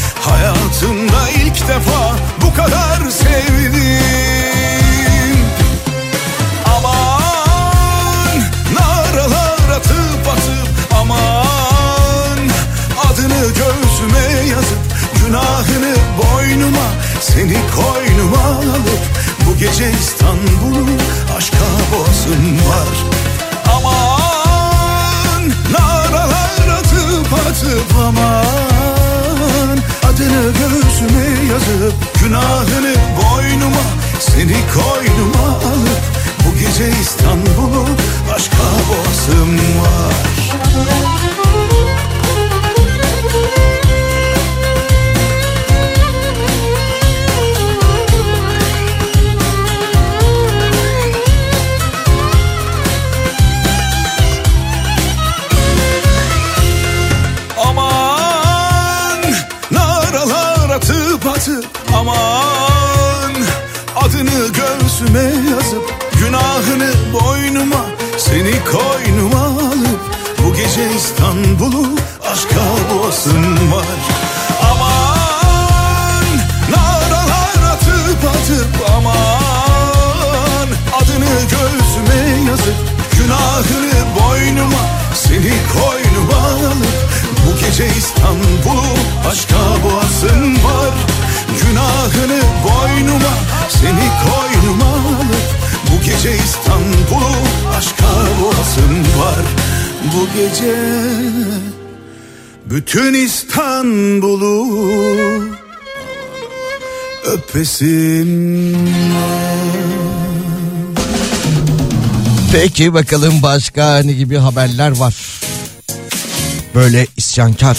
Hayatımda ilk defa bu kadar sevdim. Aman naralar atıp atıp aman. Adını göğsüme yazıp günahını boynuma Seni koynuma alıp bu gece İstanbul'u aşka boğazım var. Aman naralar atıp atıp aman Adını göğsüme yazıp günahını boynuma Seni koynuma alıp bu gece İstanbul'u aşka boğazım var İstanbul'u aşka boğasın var. Aman naralar atıp atıp aman. Adını göğsüme yazıp günahını boynuma Seni koynuma alıp bu gece İstanbul'u aşka boğasın var. Günahını boynuma seni koynuma alıp Bu gece İstanbul'u aşka boğasın Bu gece bütün İstanbul'u öpesin Peki bakalım başka ne gibi haberler var? Böyle isyankar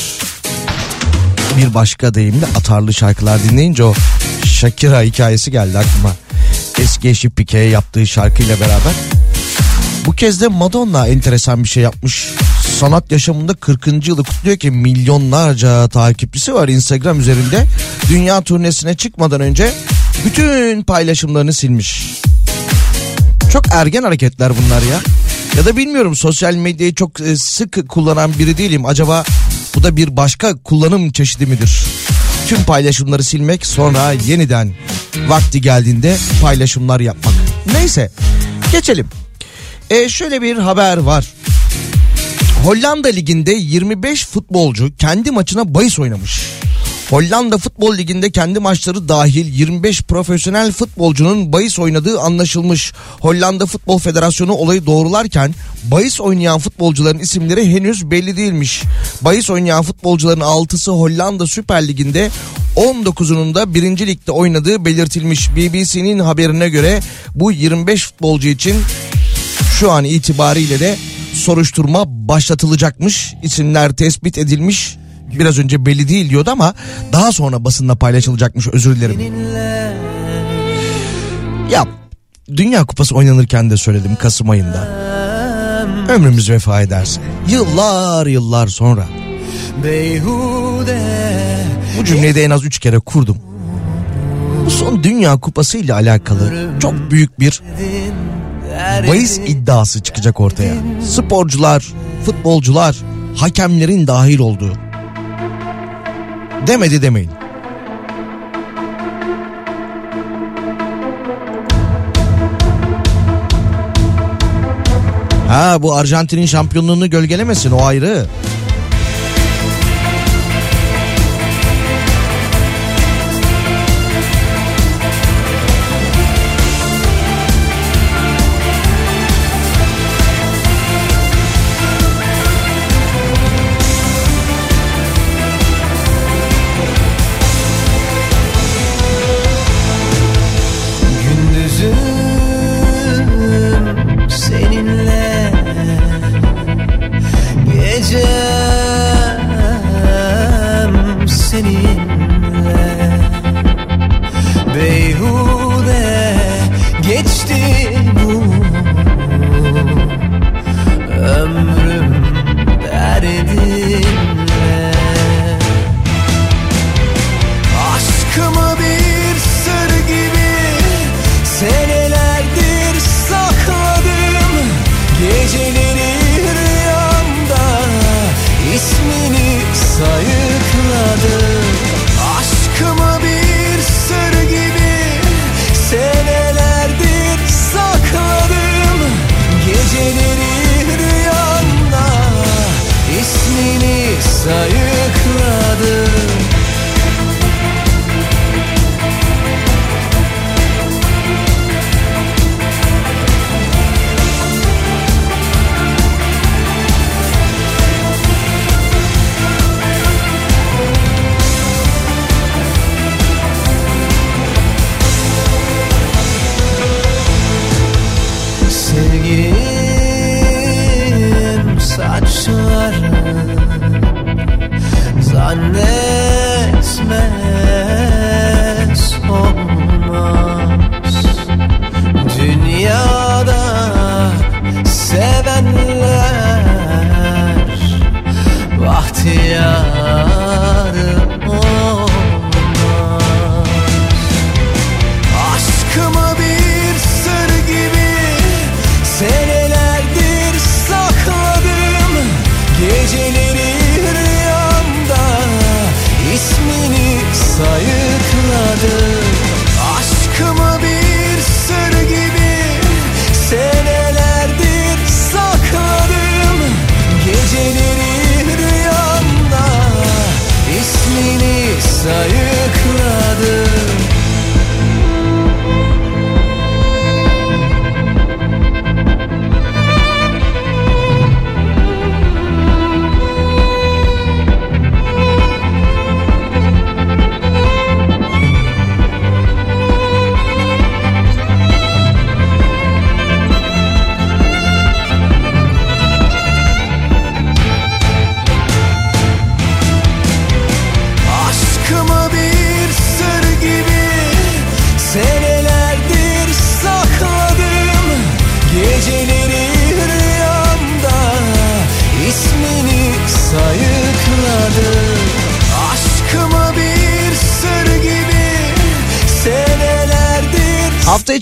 bir başka deyimle atarlı şarkılar dinleyince o Shakira hikayesi geldi aklıma. Eski eşi Pique'ye yaptığı şarkıyla beraber. Bu kez de Madonna enteresan bir şey yapmış. Sanat yaşamında 40. yılı kutluyor ki milyonlarca takipçisi var Instagram üzerinde. Dünya turnesine çıkmadan önce bütün paylaşımlarını silmiş. Çok ergen hareketler bunlar ya. Ya da bilmiyorum sosyal medyayı çok e, sık kullanan biri değilim. Acaba bu da bir başka kullanım çeşidi midir? Tüm paylaşımları silmek sonra yeniden vakti geldiğinde paylaşımlar yapmak. Neyse geçelim. E şöyle bir haber var. Hollanda liginde 25 futbolcu kendi maçına bahis oynamış. Hollanda Futbol Ligi'nde kendi maçları dahil 25 profesyonel futbolcunun bahis oynadığı anlaşılmış. Hollanda Futbol Federasyonu olayı doğrularken bahis oynayan futbolcuların isimleri henüz belli değilmiş. Bahis oynayan futbolcuların 6'sı Hollanda Süper Ligi'nde 19'unun da 1. Lig'de oynadığı belirtilmiş. BBC'nin haberine göre bu 25 futbolcu için şu an itibariyle de soruşturma başlatılacakmış. İsimler tespit edilmiş. Biraz önce belli değil diyordu ama daha sonra basında paylaşılacakmış özür dilerim. Ya Dünya Kupası oynanırken de söyledim Kasım ayında. Ömrümüz vefa ederse. Yıllar yıllar sonra. Bu cümleyi de en az üç kere kurdum. Bu son Dünya Kupası ile alakalı çok büyük bir bahis iddiası çıkacak ortaya. Sporcular, futbolcular, hakemlerin dahil olduğu. Demedi demeyin. Ha bu Arjantin'in şampiyonluğunu gölgelemesin o ayrı. Beyhude geçti bu. Ömrüm derdi.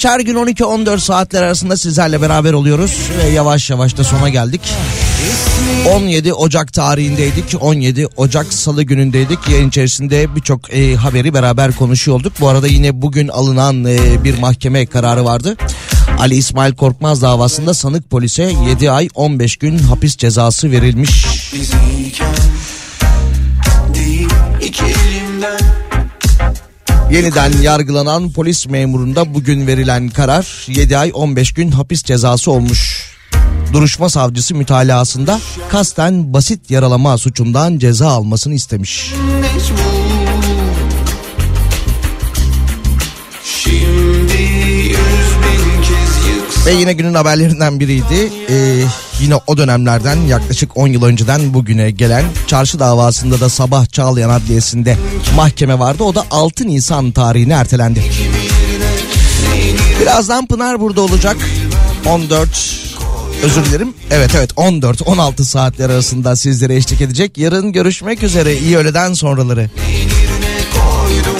İçi her gün 12-14 saatler arasında sizlerle beraber oluyoruz ve yavaş yavaş da sona geldik. 17 Ocak tarihindeydik. 17 Ocak Salı günündeydik. Yayın içerisinde birçok e, haberi beraber konuşuyorduk. Bu arada yine bugün alınan e, bir mahkeme kararı vardı. Ali İsmail Korkmaz davasında sanık polise 7 ay 15 gün hapis cezası verilmiş. Bizeyken değil iki elimden Yeniden yargılanan polis memurunda bugün verilen karar 7 ay 15 gün hapis cezası olmuş. Duruşma savcısı mütalasında kasten basit yaralama suçundan ceza almasını istemiş. Ve yine günün haberlerinden biriydi. Ee, yine o dönemlerden yaklaşık 10 yıl önceden bugüne gelen çarşı davasında da sabah Çağlayan Adliyesi'nde mahkeme vardı. O da 6 Nisan tarihine ertelendi. Birazdan Pınar burada olacak. 14 özür dilerim. Evet evet 14-16 saatler arasında sizlere eşlik edecek. Yarın görüşmek üzere. İyi öğleden sonraları. koydum